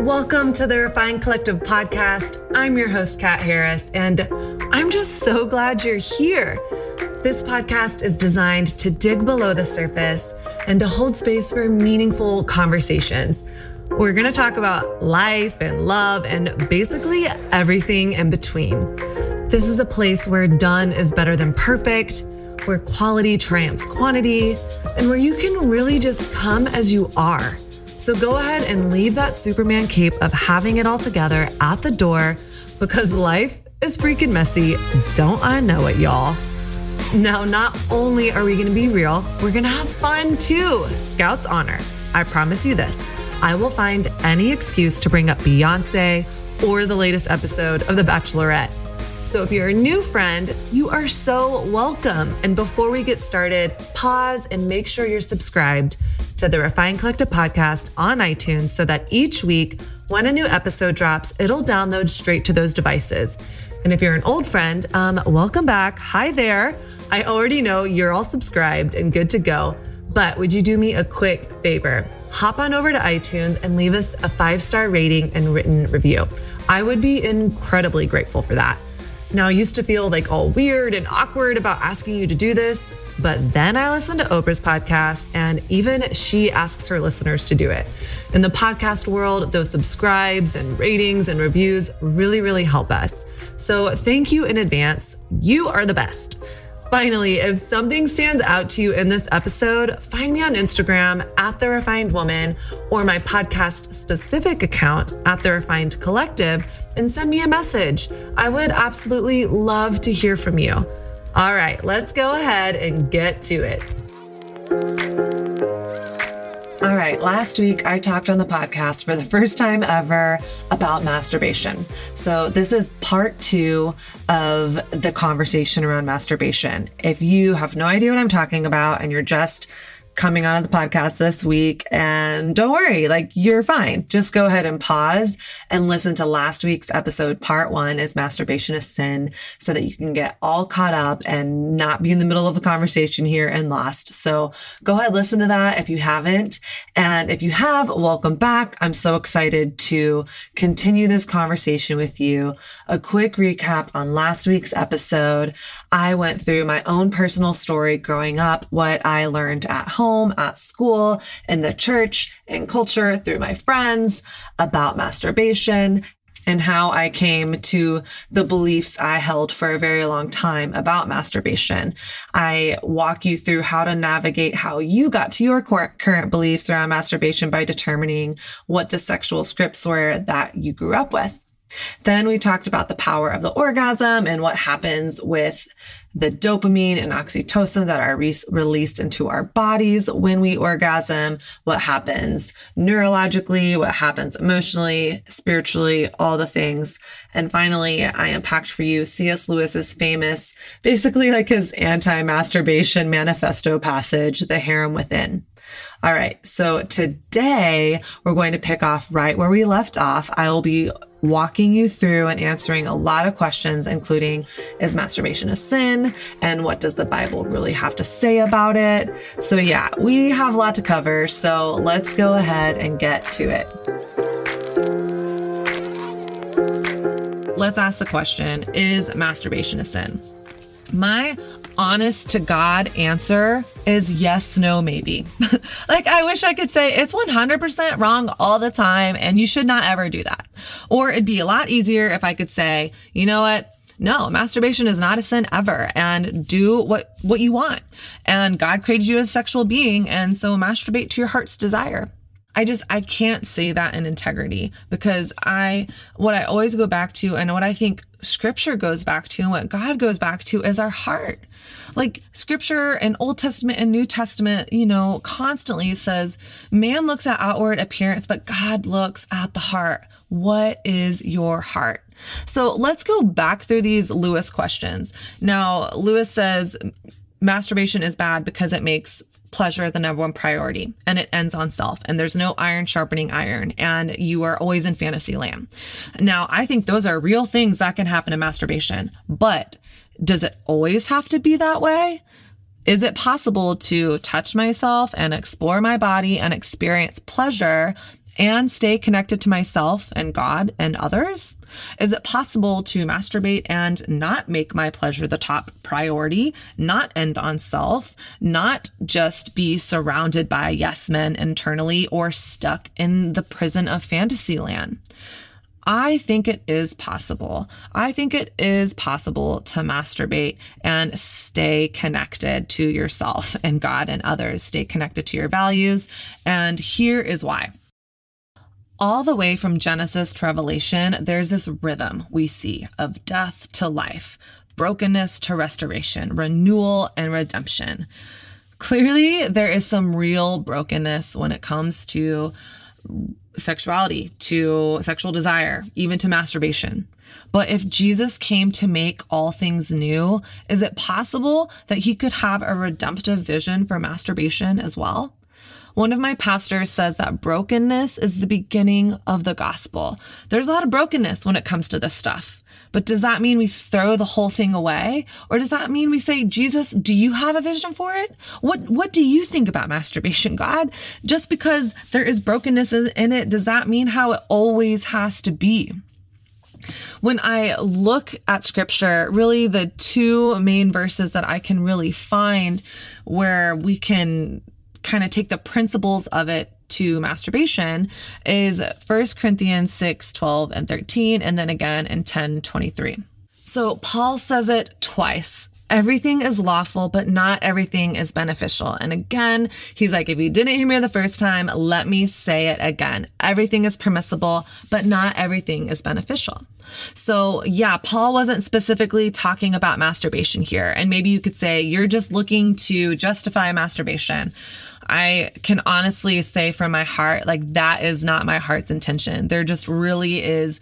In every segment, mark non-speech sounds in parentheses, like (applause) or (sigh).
Welcome to the Refined Collective podcast. I'm your host, Kat Harris, and I'm just so glad you're here. This podcast is designed to dig below the surface and to hold space for meaningful conversations. We're going to talk about life and love and basically everything in between. This is a place where done is better than perfect, where quality triumphs quantity, and where you can really just come as you are. So go ahead and leave that Superman cape of having it all together at the door because life is freaking messy. Don't I know it, y'all? Now, not only are we to be real, we're to have fun too. Scouts honor. I promise you this I will find any excuse to bring up Beyonce or the latest episode of The Bachelorette. So if you're a new friend, you are so welcome. And before we get started, pause and make sure you're subscribed to the Refined Collective podcast on iTunes so that each week, when a new episode drops, it'll download straight to those devices. And if you're an old friend, um, welcome back. Hi there. I already know you're all subscribed and good to go. But would you do me a quick favor? Hop on over to iTunes and leave us a five star rating and written review. I would be incredibly grateful for that. Now, I used to feel like all weird and awkward about asking you to do this, but then I listened to Oprah's podcast, and even she asks her listeners to do it. In the podcast world, those subscribes and ratings and reviews really, really help us. So thank you in advance. You are the best. Finally, if something stands out to you in this episode, find me on Instagram at The Refined Woman or my podcast specific account at The Refined Collective and send me a message. I would absolutely love to hear from you. All right, let's go ahead and get to it. All right, last week I talked on the podcast for the first time ever about masturbation. So, this is part two of the conversation around masturbation. If you have no idea what I'm talking about and you're just coming on the podcast this week. And don't worry, like you're fine. Just go ahead and pause and listen to last week's episode. Part one is masturbation is sin so that you can get all caught up and not be in the middle of a conversation here and lost. So go ahead, listen to that if you haven't. And if you have, welcome back. I'm so excited to continue this conversation with you. A quick recap on last week's episode. I went through my own personal story growing up, what I learned at home home, at school, in the church, in culture, through my friends about masturbation and how I came to the beliefs I held for a very long time about masturbation. I walk you through how to navigate how you got to your current beliefs around masturbation by determining what the sexual scripts were that you grew up with. Then we talked about the power of the orgasm and what happens with the dopamine and oxytocin that are re- released into our bodies when we orgasm, what happens neurologically, what happens emotionally, spiritually, all the things. And finally, I unpacked for you C.S. Lewis's famous, basically like his anti-masturbation manifesto passage, The Harem Within. All right. So today we're going to pick off right where we left off. I will be walking you through and answering a lot of questions, including is masturbation a sin? And what does the Bible really have to say about it? So yeah, we have a lot to cover. So let's go ahead and get to it. Let's ask the question, is masturbation a sin? My honest to God answer is yes, no, maybe. (laughs) like, I wish I could say it's 100% wrong all the time and you should not ever do that. Or it'd be a lot easier if I could say, you know what? No, masturbation is not a sin ever and do what, what you want. And God created you as a sexual being. And so masturbate to your heart's desire. I just, I can't say that in integrity because I, what I always go back to and what I think scripture goes back to and what God goes back to is our heart. Like scripture and Old Testament and New Testament, you know, constantly says man looks at outward appearance, but God looks at the heart. What is your heart? So let's go back through these Lewis questions. Now, Lewis says masturbation is bad because it makes pleasure the number one priority and it ends on self and there's no iron sharpening iron and you are always in fantasy land. Now, I think those are real things that can happen in masturbation, but does it always have to be that way? Is it possible to touch myself and explore my body and experience pleasure and stay connected to myself and God and others? Is it possible to masturbate and not make my pleasure the top priority, not end on self, not just be surrounded by yes men internally or stuck in the prison of fantasy land? I think it is possible. I think it is possible to masturbate and stay connected to yourself and God and others, stay connected to your values. And here is why. All the way from Genesis to Revelation, there's this rhythm we see of death to life, brokenness to restoration, renewal and redemption. Clearly, there is some real brokenness when it comes to sexuality, to sexual desire, even to masturbation. But if Jesus came to make all things new, is it possible that he could have a redemptive vision for masturbation as well? One of my pastors says that brokenness is the beginning of the gospel. There's a lot of brokenness when it comes to this stuff. But does that mean we throw the whole thing away? Or does that mean we say, Jesus, do you have a vision for it? What, what do you think about masturbation, God? Just because there is brokenness in it, does that mean how it always has to be? When I look at scripture, really the two main verses that I can really find where we can kind of take the principles of it to masturbation is 1 Corinthians 6, 12 and 13, and then again in 10, 23. So Paul says it twice. Everything is lawful, but not everything is beneficial. And again, he's like, if you didn't hear me the first time, let me say it again. Everything is permissible, but not everything is beneficial. So yeah, Paul wasn't specifically talking about masturbation here. And maybe you could say you're just looking to justify masturbation. I can honestly say from my heart, like that is not my heart's intention. There just really is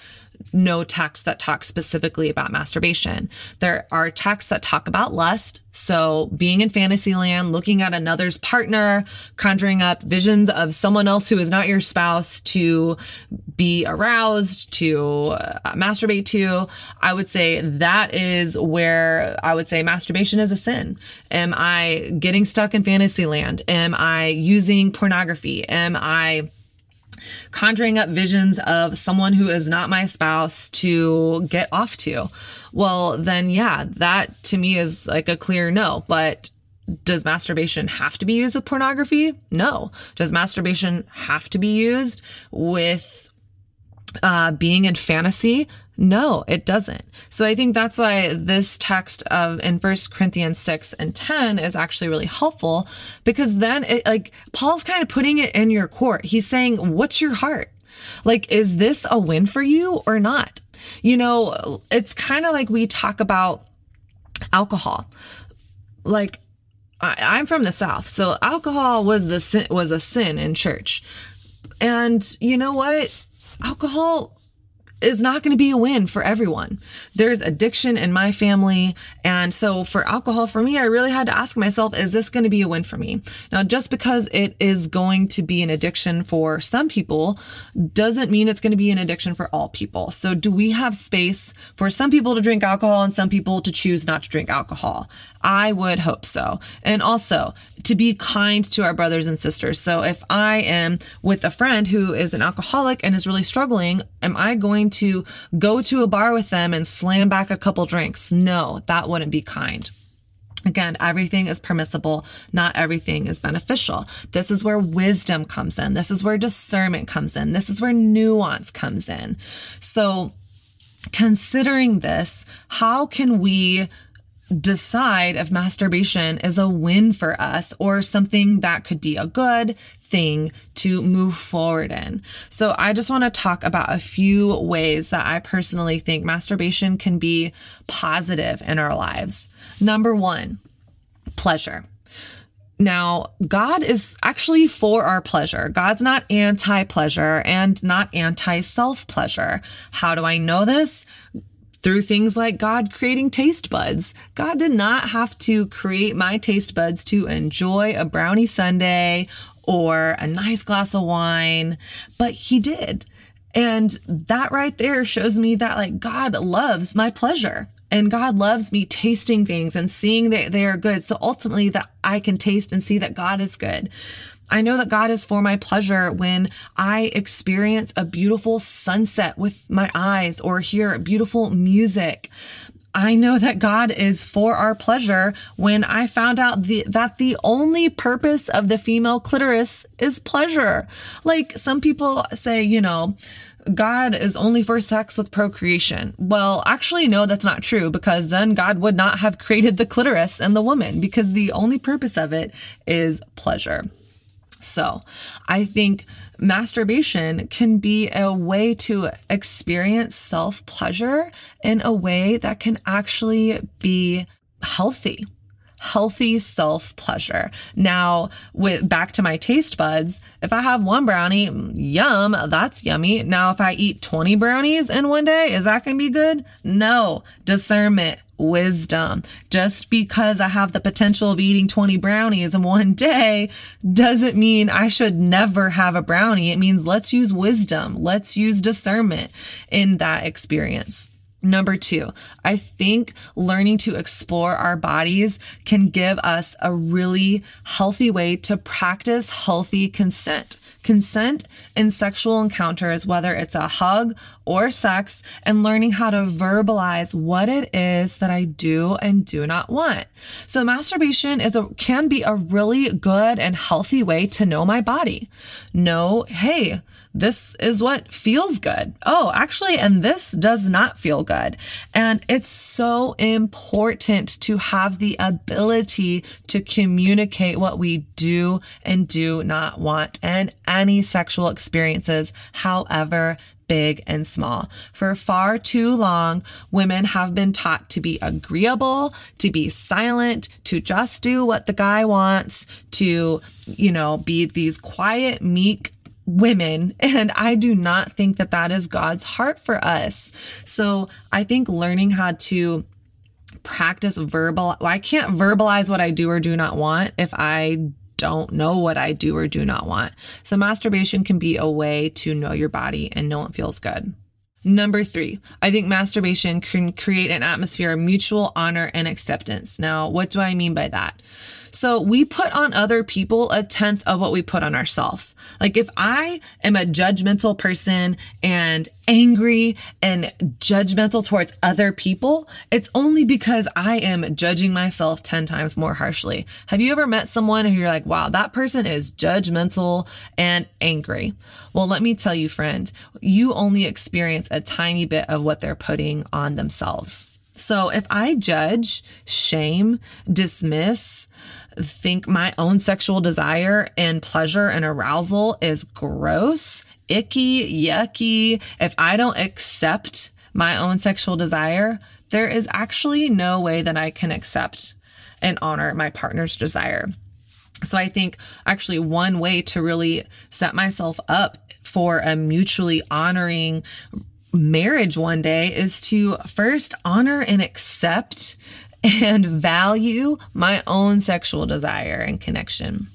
no text that talks specifically about masturbation. There are texts that talk about lust. So being in fantasy land, looking at another's partner, conjuring up visions of someone else who is not your spouse to be aroused, to uh, masturbate to. I would say that is where I would say masturbation is a sin. Am I getting stuck in fantasy land? Am I using pornography? Am I conjuring up visions of someone who is not my spouse to get off to. Well, then, yeah, that to me is like a clear no. But does masturbation have to be used with pornography? No. Does masturbation have to be used with uh, being in fantasy? No, it doesn't. So I think that's why this text of in First Corinthians 6 and 10 is actually really helpful because then it like Paul's kind of putting it in your court. He's saying, what's your heart? Like, is this a win for you or not? You know, it's kind of like we talk about alcohol. Like, I, am from the South, so alcohol was the sin, was a sin in church. And you know what? Alcohol is not going to be a win for everyone. There's addiction in my family. And so for alcohol, for me, I really had to ask myself, is this going to be a win for me? Now, just because it is going to be an addiction for some people doesn't mean it's going to be an addiction for all people. So do we have space for some people to drink alcohol and some people to choose not to drink alcohol? I would hope so. And also to be kind to our brothers and sisters. So if I am with a friend who is an alcoholic and is really struggling, am I going to go to a bar with them and slam back a couple drinks? No, that wouldn't be kind. Again, everything is permissible. Not everything is beneficial. This is where wisdom comes in. This is where discernment comes in. This is where nuance comes in. So considering this, how can we decide if masturbation is a win for us or something that could be a good thing to move forward in. So I just want to talk about a few ways that I personally think masturbation can be positive in our lives. Number one, pleasure. Now, God is actually for our pleasure. God's not anti pleasure and not anti self pleasure. How do I know this? Through things like God creating taste buds. God did not have to create my taste buds to enjoy a brownie sundae or a nice glass of wine, but He did. And that right there shows me that like God loves my pleasure and God loves me tasting things and seeing that they are good. So ultimately that I can taste and see that God is good. I know that God is for my pleasure when I experience a beautiful sunset with my eyes or hear beautiful music. I know that God is for our pleasure when I found out the, that the only purpose of the female clitoris is pleasure. Like some people say, you know, God is only for sex with procreation. Well, actually, no, that's not true because then God would not have created the clitoris and the woman because the only purpose of it is pleasure. So I think masturbation can be a way to experience self pleasure in a way that can actually be healthy healthy self pleasure. Now, with back to my taste buds, if I have one brownie, yum, that's yummy. Now, if I eat 20 brownies in one day, is that going to be good? No. Discernment wisdom. Just because I have the potential of eating 20 brownies in one day doesn't mean I should never have a brownie. It means let's use wisdom. Let's use discernment in that experience. Number two, I think learning to explore our bodies can give us a really healthy way to practice healthy consent consent in sexual encounters, whether it's a hug or sex, and learning how to verbalize what it is that I do and do not want. So masturbation is a, can be a really good and healthy way to know my body. Know, hey, this is what feels good. Oh, actually, and this does not feel good. And it's so important to have the ability to communicate what we do and do not want and any sexual experiences, however big and small. For far too long, women have been taught to be agreeable, to be silent, to just do what the guy wants, to, you know, be these quiet, meek women. And I do not think that that is God's heart for us. So I think learning how to practice verbal, well, I can't verbalize what I do or do not want if I don't know what I do or do not want. So masturbation can be a way to know your body and know it feels good. Number three, I think masturbation can create an atmosphere of mutual honor and acceptance. Now, what do I mean by that? So we put on other people a tenth of what we put on ourselves. Like if I am a judgmental person and angry and judgmental towards other people, it's only because I am judging myself 10 times more harshly. Have you ever met someone who you're like, wow, that person is judgmental and angry? Well, let me tell you, friend, you only experience a tiny bit of what they're putting on themselves. So if I judge, shame, dismiss, think my own sexual desire and pleasure and arousal is gross, icky, yucky, if I don't accept my own sexual desire, there is actually no way that I can accept and honor my partner's desire. So I think actually one way to really set myself up for a mutually honoring marriage one day is to first honor and accept and value my own sexual desire and connection.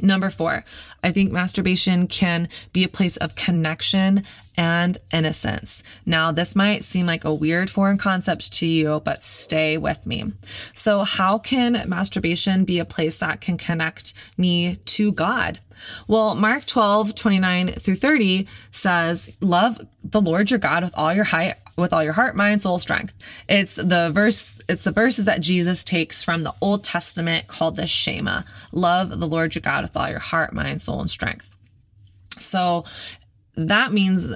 Number four, I think masturbation can be a place of connection and innocence. Now, this might seem like a weird foreign concept to you, but stay with me. So, how can masturbation be a place that can connect me to God? Well, Mark 12, 29 through 30 says, Love the Lord your God with all your heart, with all your heart, mind, soul, strength. It's the verse, it's the verses that Jesus takes from the Old Testament called the Shema. Love the Lord your God with all your heart, mind, soul, and strength. So that means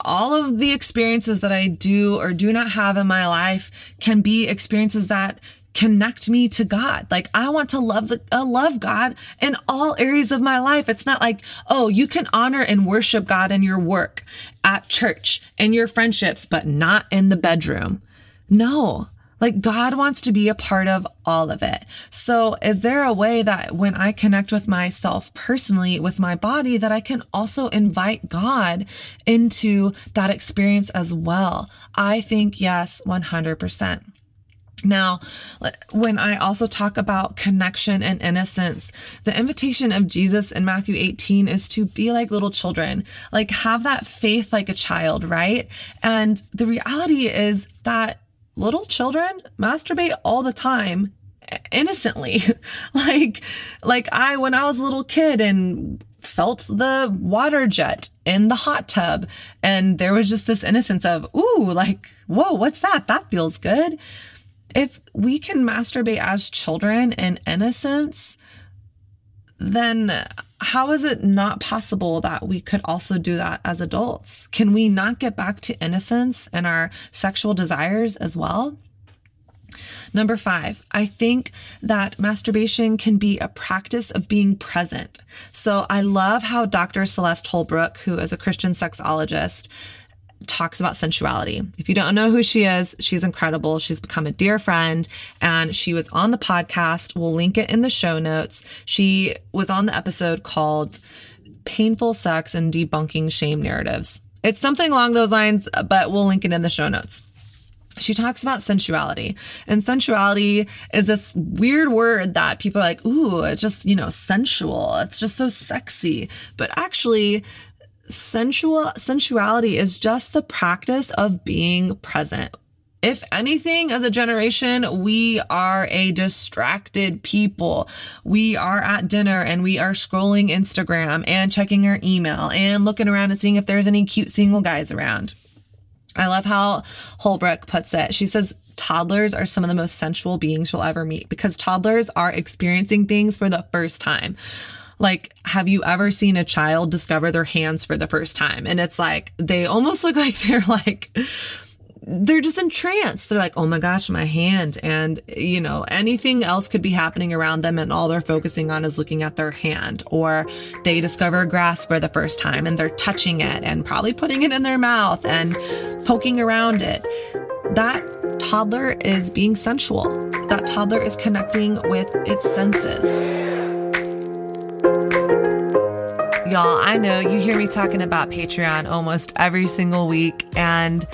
all of the experiences that I do or do not have in my life can be experiences that connect me to God. Like I want to love the, uh, love God in all areas of my life. It's not like, oh, you can honor and worship God in your work, at church, in your friendships, but not in the bedroom. No. Like God wants to be a part of all of it. So is there a way that when I connect with myself personally, with my body, that I can also invite God into that experience as well? I think yes, 100%. Now, when I also talk about connection and innocence, the invitation of Jesus in Matthew 18 is to be like little children, like have that faith like a child, right? And the reality is that little children masturbate all the time innocently. (laughs) like, like I, when I was a little kid and felt the water jet in the hot tub and there was just this innocence of, ooh, like, whoa, what's that? That feels good. If we can masturbate as children in innocence, then how is it not possible that we could also do that as adults? Can we not get back to innocence and our sexual desires as well? Number five, I think that masturbation can be a practice of being present. So I love how Dr. Celeste Holbrook, who is a Christian sexologist, talks about sensuality. If you don't know who she is, she's incredible. She's become a dear friend and she was on the podcast. We'll link it in the show notes. She was on the episode called Painful Sex and Debunking Shame Narratives. It's something along those lines, but we'll link it in the show notes she talks about sensuality and sensuality is this weird word that people are like, ooh, it's just, you know, sensual. It's just so sexy. But actually, sensual sensuality is just the practice of being present. If anything, as a generation, we are a distracted people. We are at dinner and we are scrolling Instagram and checking our email and looking around and seeing if there's any cute single guys around. I love how Holbrook puts it. She says, toddlers are some of the most sensual beings you'll ever meet because toddlers are experiencing things for the first time. Like, have you ever seen a child discover their hands for the first time? And it's like, they almost (laughs) look like they're like, they're just entranced. They're like, oh my gosh, my hand. And, you know, anything else could be happening around them and all they're focusing on is looking at their hand. Or they discover grass for the first time and they're touching it and probably putting it in their mouth and poking around it. That toddler is being sensual. That toddler is connecting with its senses. Y'all, I know you hear me talking about Patreon almost every single week, and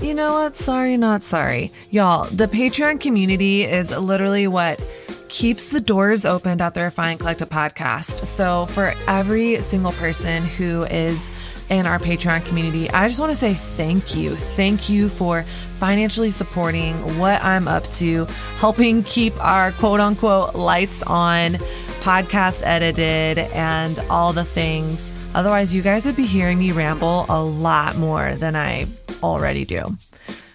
you know what? Sorry, not sorry. Y'all, the Patreon community is literally what keeps the doors opened at the Refined Collective podcast. So, for every single person who is in our Patreon community, I just want to say thank you. Thank you for financially supporting what I'm up to, helping keep our quote unquote lights on podcast edited, and all the things. Otherwise, you guys would be hearing me ramble a lot more than I already do.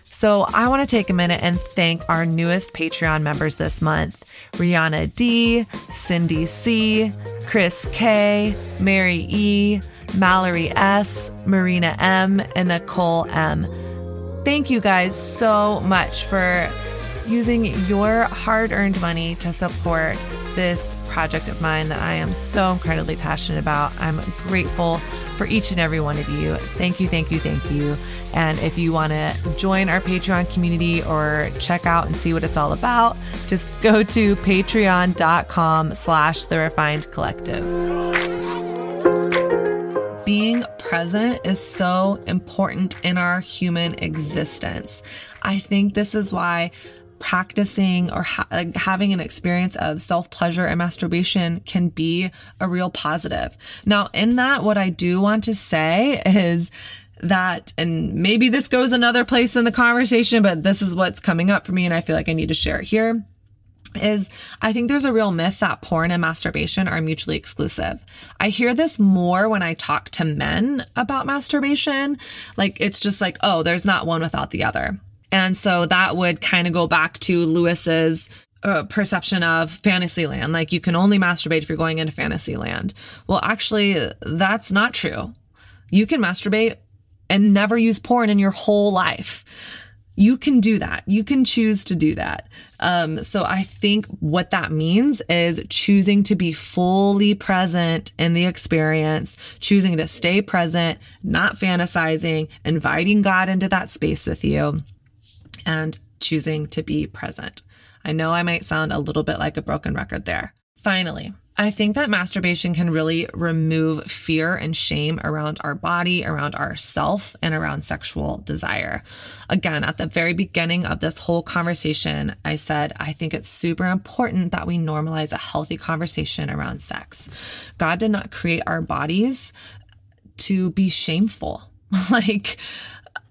So, I want to take a minute and thank our newest Patreon members this month Rihanna D, Cindy C, Chris K, Mary E, Mallory S, Marina M, and Nicole M. Thank you guys so much for using your hard earned money to support this project of mine that I am so incredibly passionate about. I'm grateful for each and every one of you. Thank you, thank you, thank you. And if you want to join our Patreon community or check out and see what it's all about, just go to patreon.com slash the refined collective. Being present is so important in our human existence. I think this is why practicing or ha- having an experience of self pleasure and masturbation can be a real positive. Now, in that, what I do want to say is that, and maybe this goes another place in the conversation, but this is what's coming up for me, and I feel like I need to share it here. Is I think there's a real myth that porn and masturbation are mutually exclusive. I hear this more when I talk to men about masturbation. Like, it's just like, oh, there's not one without the other. And so that would kind of go back to Lewis's uh, perception of Fantasyland. Like you can only masturbate if you're going into Fantasyland. Well, actually, that's not true. You can masturbate and never use porn in your whole life. You can do that. You can choose to do that. Um, so I think what that means is choosing to be fully present in the experience, choosing to stay present, not fantasizing, inviting God into that space with you and choosing to be present. I know I might sound a little bit like a broken record there. Finally, I think that masturbation can really remove fear and shame around our body, around our self, and around sexual desire. Again, at the very beginning of this whole conversation, I said, I think it's super important that we normalize a healthy conversation around sex. God did not create our bodies to be shameful. (laughs) like,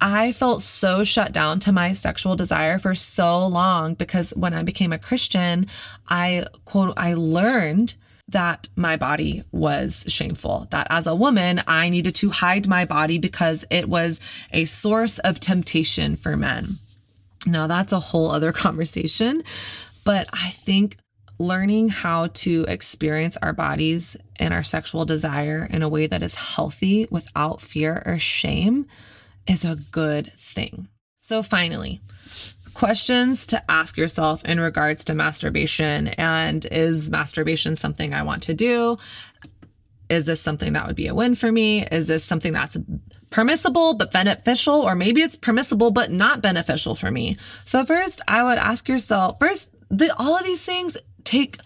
I felt so shut down to my sexual desire for so long because when I became a Christian, I quote, I learned that my body was shameful, that as a woman, I needed to hide my body because it was a source of temptation for men. Now, that's a whole other (laughs) conversation, but I think learning how to experience our bodies and our sexual desire in a way that is healthy without fear or shame is a good thing. So, finally, questions to ask yourself in regards to masturbation. And is masturbation something I want to do? Is this something that would be a win for me? Is this something that's permissible but beneficial? Or maybe it's permissible but not beneficial for me. So, first, I would ask yourself first, the, all of these things take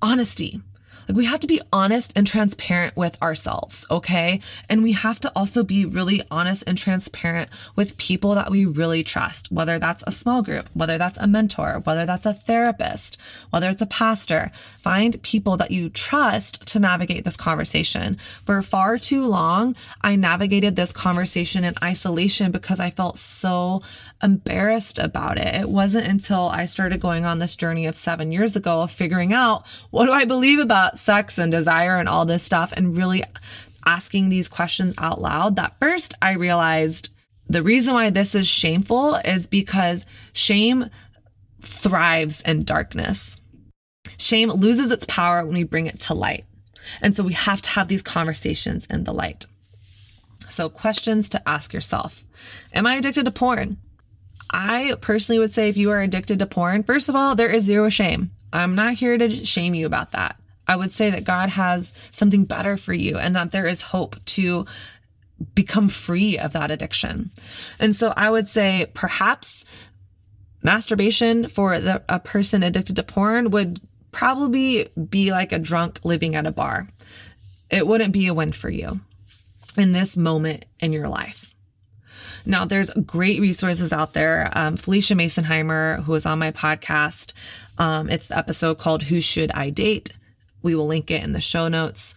honesty. We have to be honest and transparent with ourselves, okay? And we have to also be really honest and transparent with people that we really trust, whether that's a small group, whether that's a mentor, whether that's a therapist, whether it's a pastor. Find people that you trust to navigate this conversation. For far too long, I navigated this conversation in isolation because I felt so embarrassed about it. It wasn't until I started going on this journey of seven years ago of figuring out what do I believe about sex and desire and all this stuff and really asking these questions out loud that first I realized the reason why this is shameful is because shame thrives in darkness. Shame loses its power when we bring it to light. And so we have to have these conversations in the light. So, questions to ask yourself Am I addicted to porn? I personally would say if you are addicted to porn, first of all, there is zero shame. I'm not here to shame you about that. I would say that God has something better for you and that there is hope to become free of that addiction. And so I would say perhaps masturbation for the, a person addicted to porn would probably be like a drunk living at a bar. It wouldn't be a win for you in this moment in your life. Now, there's great resources out there. Um, Phylicia Masonheimer, who is on my podcast, um, it's the episode called Who Should I Date? We will link it in the show notes.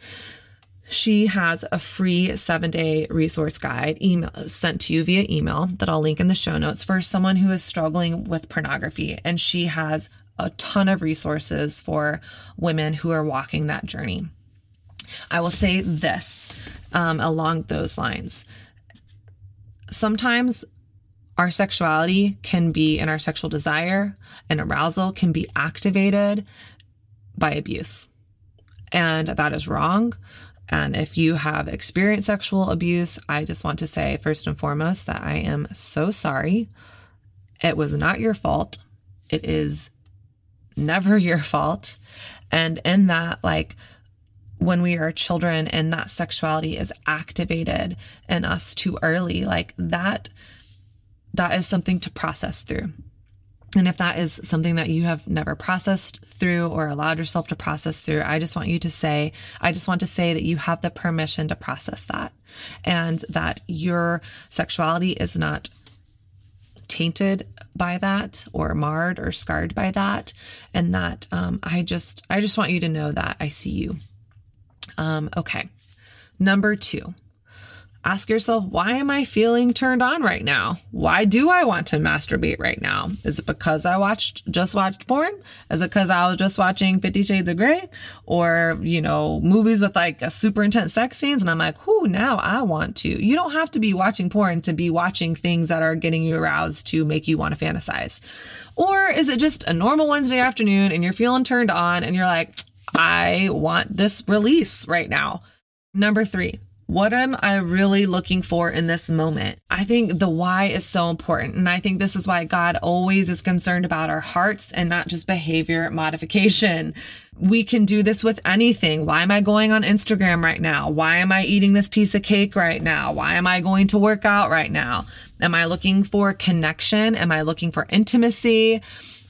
She has a free seven day resource guide email sent to you via email that I'll link in the show notes for someone who is struggling with pornography. And she has a ton of resources for women who are walking that journey. I will say this um, along those lines sometimes our sexuality can be and our sexual desire and arousal can be activated by abuse. And that is wrong. And if you have experienced sexual abuse, I just want to say, first and foremost, that I am so sorry. It was not your fault. It is never (laughs) your fault. And in that, like, when we are children and that sexuality is activated in us too early like that that is something to process through and if that is something that you have never processed through or allowed yourself to process through, I just want you to say, I just want to say that you have the permission to process that and that your sexuality is not tainted by that or marred or scarred by that. And that um, I just, I just want you to know that I see you um, okay. Number two, ask yourself, why am I feeling turned on right now? Why do I want to masturbate right now? Is it because I watched, just watched porn? Is it because I was just watching Fifty Shades of Grey or, you know, movies with like a super intense sex scenes? And I'm like, whoo, now I want to. You don't have to be watching porn to be watching things that are getting you aroused to make you want to fantasize. Or is it just a normal Wednesday afternoon and you're feeling turned on and you're like, I want this release right now. Number three, what am I really looking for in this moment? I think the why is so important. And I think this is why God always is concerned about our hearts and not just behavior modification. We can do this with anything. Why am I going on Instagram right now? Why am I eating this piece of cake right now? Why am I going to work out right now? Am I looking for connection? Am I looking for intimacy?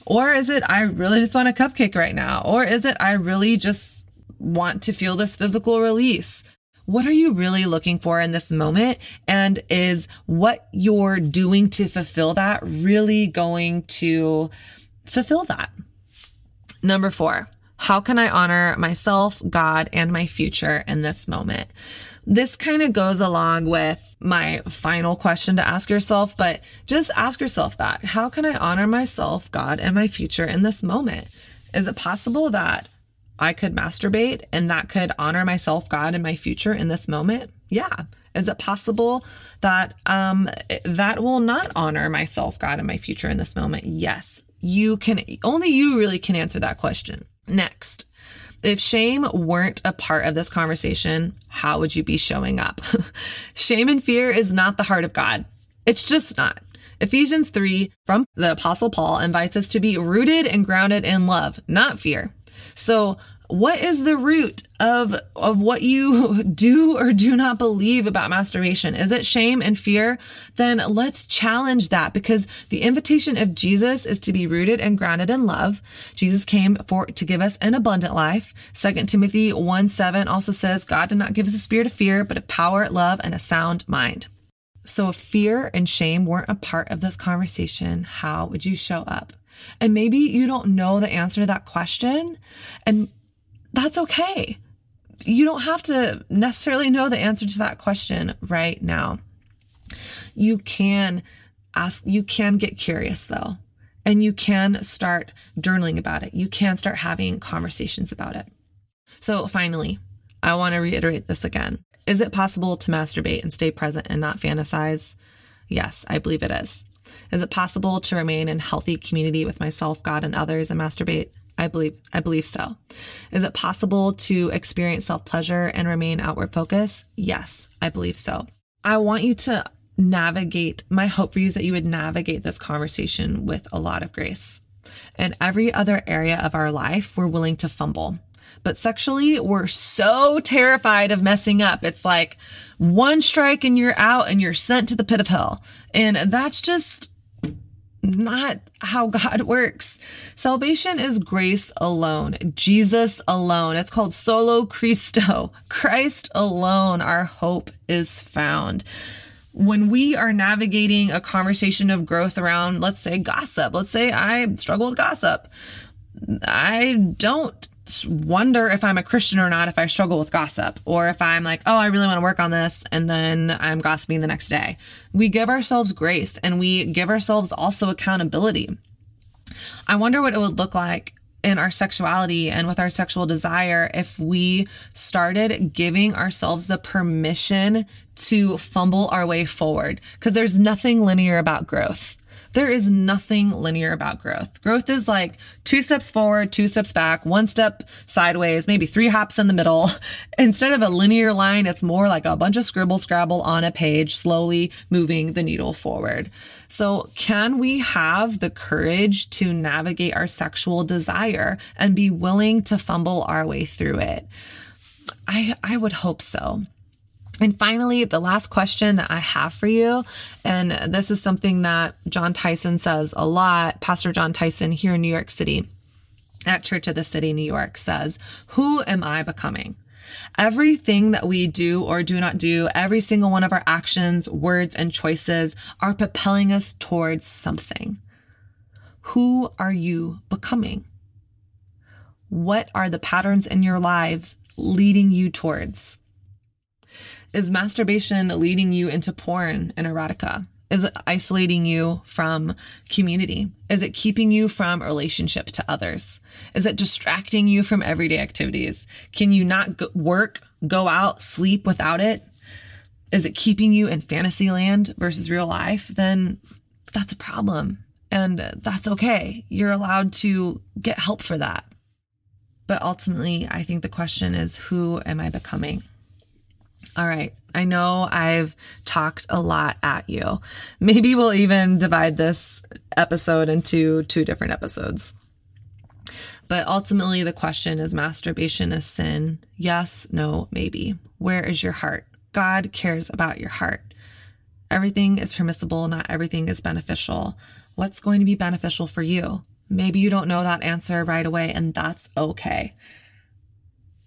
Or is it, I really just want a cupcake right now? Or is it, I really just want to feel this physical release? What are you really looking for in this moment? And is what you're doing to fulfill that really going to fulfill that? Number four, How can I honor myself, God, and my future in this moment? This kind of goes along with my final question to ask yourself, but just ask yourself that. How can I honor myself, God, and my future in this moment? Is it possible that I could masturbate and that could honor myself, God, and my future in this moment? Yeah. Is it possible that um, that will not honor myself, God, and my future in this moment? Yes. You can, only you really can answer that question. Next, if shame weren't a part of this conversation, how would you be showing up? (laughs) shame and fear is not the heart of God. It's just not. Ephesians 3 from the Apostle Paul invites us to be rooted and grounded in love, not fear. So what is the root of of what you (laughs) do or do not believe about masturbation? Is it shame and fear? Then let's challenge that because the invitation of jesus is to be rooted and grounded in love. Jesus came for to give us an abundant life. 2 timothy 1 7 also says god did not give us a spirit of fear but of power love and a sound mind. So if fear and shame weren't a part of this conversation how would you show up and maybe you don't know the answer to that question. And that's okay. You don't have to necessarily know the answer to that question right now. You can ask, you can get curious though, and you can start journaling about it. You can start having conversations about it. So finally, I want to reiterate this again. Is it possible to masturbate and stay present and not fantasize? Yes, I believe it is. Is it possible to remain in healthy community with myself, God, and others and masturbate? I believe I believe so. Is it possible to experience self-pleasure and remain outward focused? Yes, I believe so. I want you to navigate my hope for you is that you would navigate this conversation with a lot of grace. In every other area of our life, we're willing to fumble. But sexually, we're so terrified of messing up. It's like one strike and you're out and you're sent to the pit of hell. And that's just not how God (laughs) works. Salvation is grace alone, Jesus alone. It's called solo Christo, (laughs) Christ alone. Our hope is found. When we are navigating a conversation of growth around, let's say, gossip, let's say I struggle with gossip, I don't wonder if I'm a Christian or not if I struggle with gossip or if I'm like, oh, I really want to work on this and then I'm gossiping the next day. We give ourselves grace and we give ourselves also accountability. I wonder what it would look like in our sexuality and with our sexual desire if we started giving ourselves the permission to fumble our way forward because there's nothing linear about growth. There is nothing linear about growth. Growth is like two steps forward, two steps back, one step sideways, maybe three hops in the middle. (laughs) Instead of a linear line, it's more like a bunch of scribble scrabble on a page, slowly moving the needle forward. So can we have the courage to navigate our sexual desire and be willing to fumble our way through it? I, I would hope so. And finally, the last question that I have for you, and this is something that Jon Tyson says a lot, Pastor Jon Tyson here in New York City at Church of the City, New York says, Who am I becoming? Everything that we do or do not do, every single one of our actions, words, and choices are propelling us towards something. Who are you becoming? What are the patterns in your lives leading you towards? Is masturbation leading you into porn and erotica? Is it isolating you from community? Is it keeping you from relationship to others? Is it distracting you from everyday activities? Can you not go- work, go out, sleep without it? Is it keeping you in fantasy land versus real life? Then that's a problem. And that's okay. You're allowed to get help for that. But ultimately, I think the question is who am I becoming? All right. I know I've talked a lot at you. Maybe we'll even divide this episode into two different episodes. But ultimately, the question is masturbation a sin? Yes, no, maybe. Where is your heart? God cares about your heart. Everything is permissible, not everything is beneficial. What's going to be beneficial for you? Maybe you don't know that answer right away, and that's okay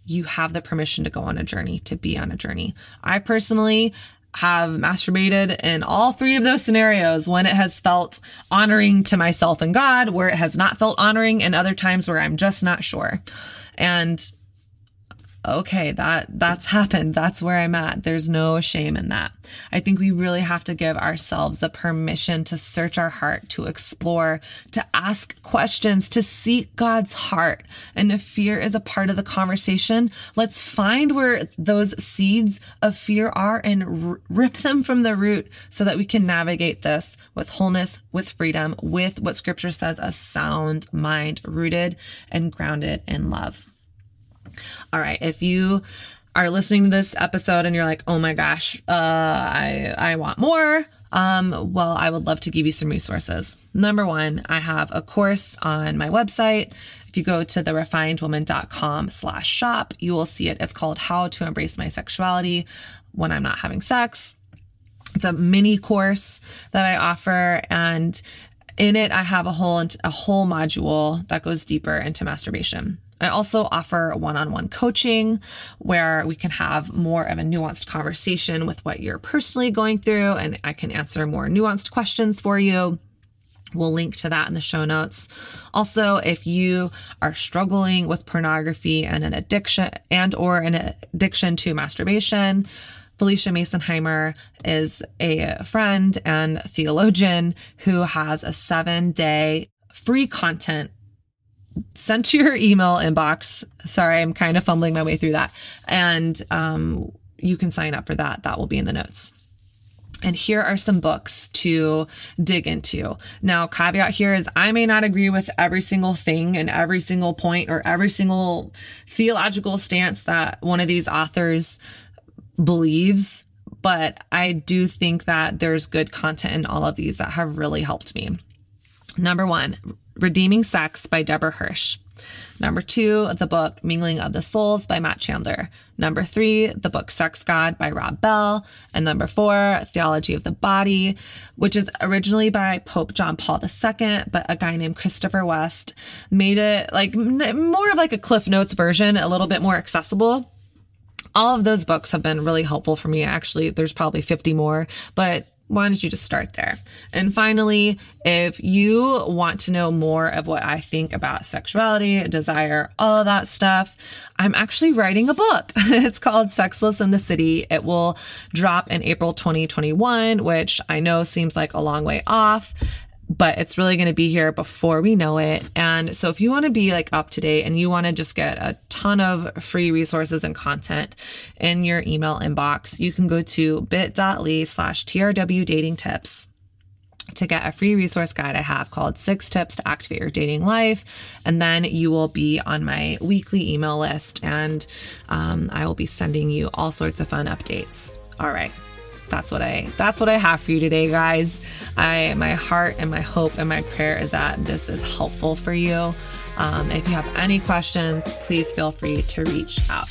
you have the permission to go on a journey, to be on a journey. I personally have masturbated in all three of those scenarios when it has felt honoring to myself and God, where it has not felt honoring, and other times where I'm just not sure. And okay, that that's happened. That's where I'm at. There's no shame in that. I think we really have to give ourselves the permission to search our heart, to explore, to ask questions, to seek God's heart. And if fear is a part of the conversation, let's find where those seeds of fear are and rip them from the root so that we can navigate this with wholeness, with freedom, with what scripture says a sound mind rooted and grounded in love. All right. If you are listening to this episode and you're like, oh my gosh, uh, I, I want more. Um, well, I would love to give you some resources. Number one, I have a course on my website. If you go to therefinedwoman.com slash shop, you will see it. It's called How to Embrace My Sexuality When I'm Not Having Sex. It's a mini course that I offer and in it I have a whole a whole module that goes deeper into masturbation. I also offer one on one coaching where we can have more of a nuanced conversation with what you're personally going through, and I can answer more nuanced questions for you. We'll link to that in the show notes. Also, if you are struggling with pornography and an addiction and or an addiction to masturbation, Phylicia Masonheimer is a friend and theologian who has a seven day free content sent to your email inbox. Sorry, I'm kind of fumbling my way through that. And um, you can sign up for that. That will be in the notes. And here are some books to dig into. Now, caveat here is I may not agree with every single thing and every single point or every single theological stance that one of these authors believes, but I do think that there's good content in all of these that have really helped me. Number one, Redeeming Sex by Debra Hirsch. Number two, the book Mingling of the Souls by Matt Chandler. Number three, the book Sex God by Rob Bell. And number four, Theology of the Body, which is originally by Pope John Paul II, but a guy named Christopher West made it like more of like a Cliff Notes version, a little bit more accessible. All of those books have been really helpful for me. Actually, there's probably 50 more, but why don't you just start there? And finally, if you want to know more of what I think about sexuality, desire, all of that stuff, I'm actually writing a book. (laughs) it's called Sexless in the City. It will drop in April 2021, which I know seems like a long way off but it's really going to be here before we know it. And so if you want to be like up to date and you want to just get a ton of free resources and content in your email inbox, you can go to bit.ly slash TRW dating tips to get a free resource guide I have called Six Tips to Activate Your Dating Life. And then you will be on my weekly email list and um, I will be sending you all sorts of fun updates. All right that's what I that's what I have for you today, guys. I my heart and my hope and my prayer is that this is helpful for you. Um, if you have any questions, please feel free to reach out.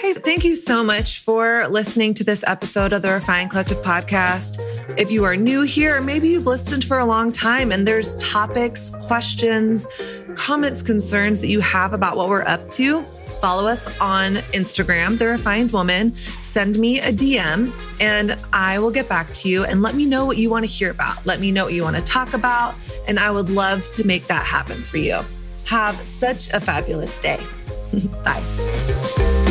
Hey, thank you so much for listening to this episode of the Refined Collective podcast. If you are new here, maybe you've listened for a long time and there's topics, questions, comments, concerns that you have about what we're up to follow us on Instagram, The Refined Woman. Send me a DM and I will get back to you and let me know what you want to hear about. Let me know what you want to talk about. And I would love to make that happen for you. Have such a fabulous day. (laughs) Bye.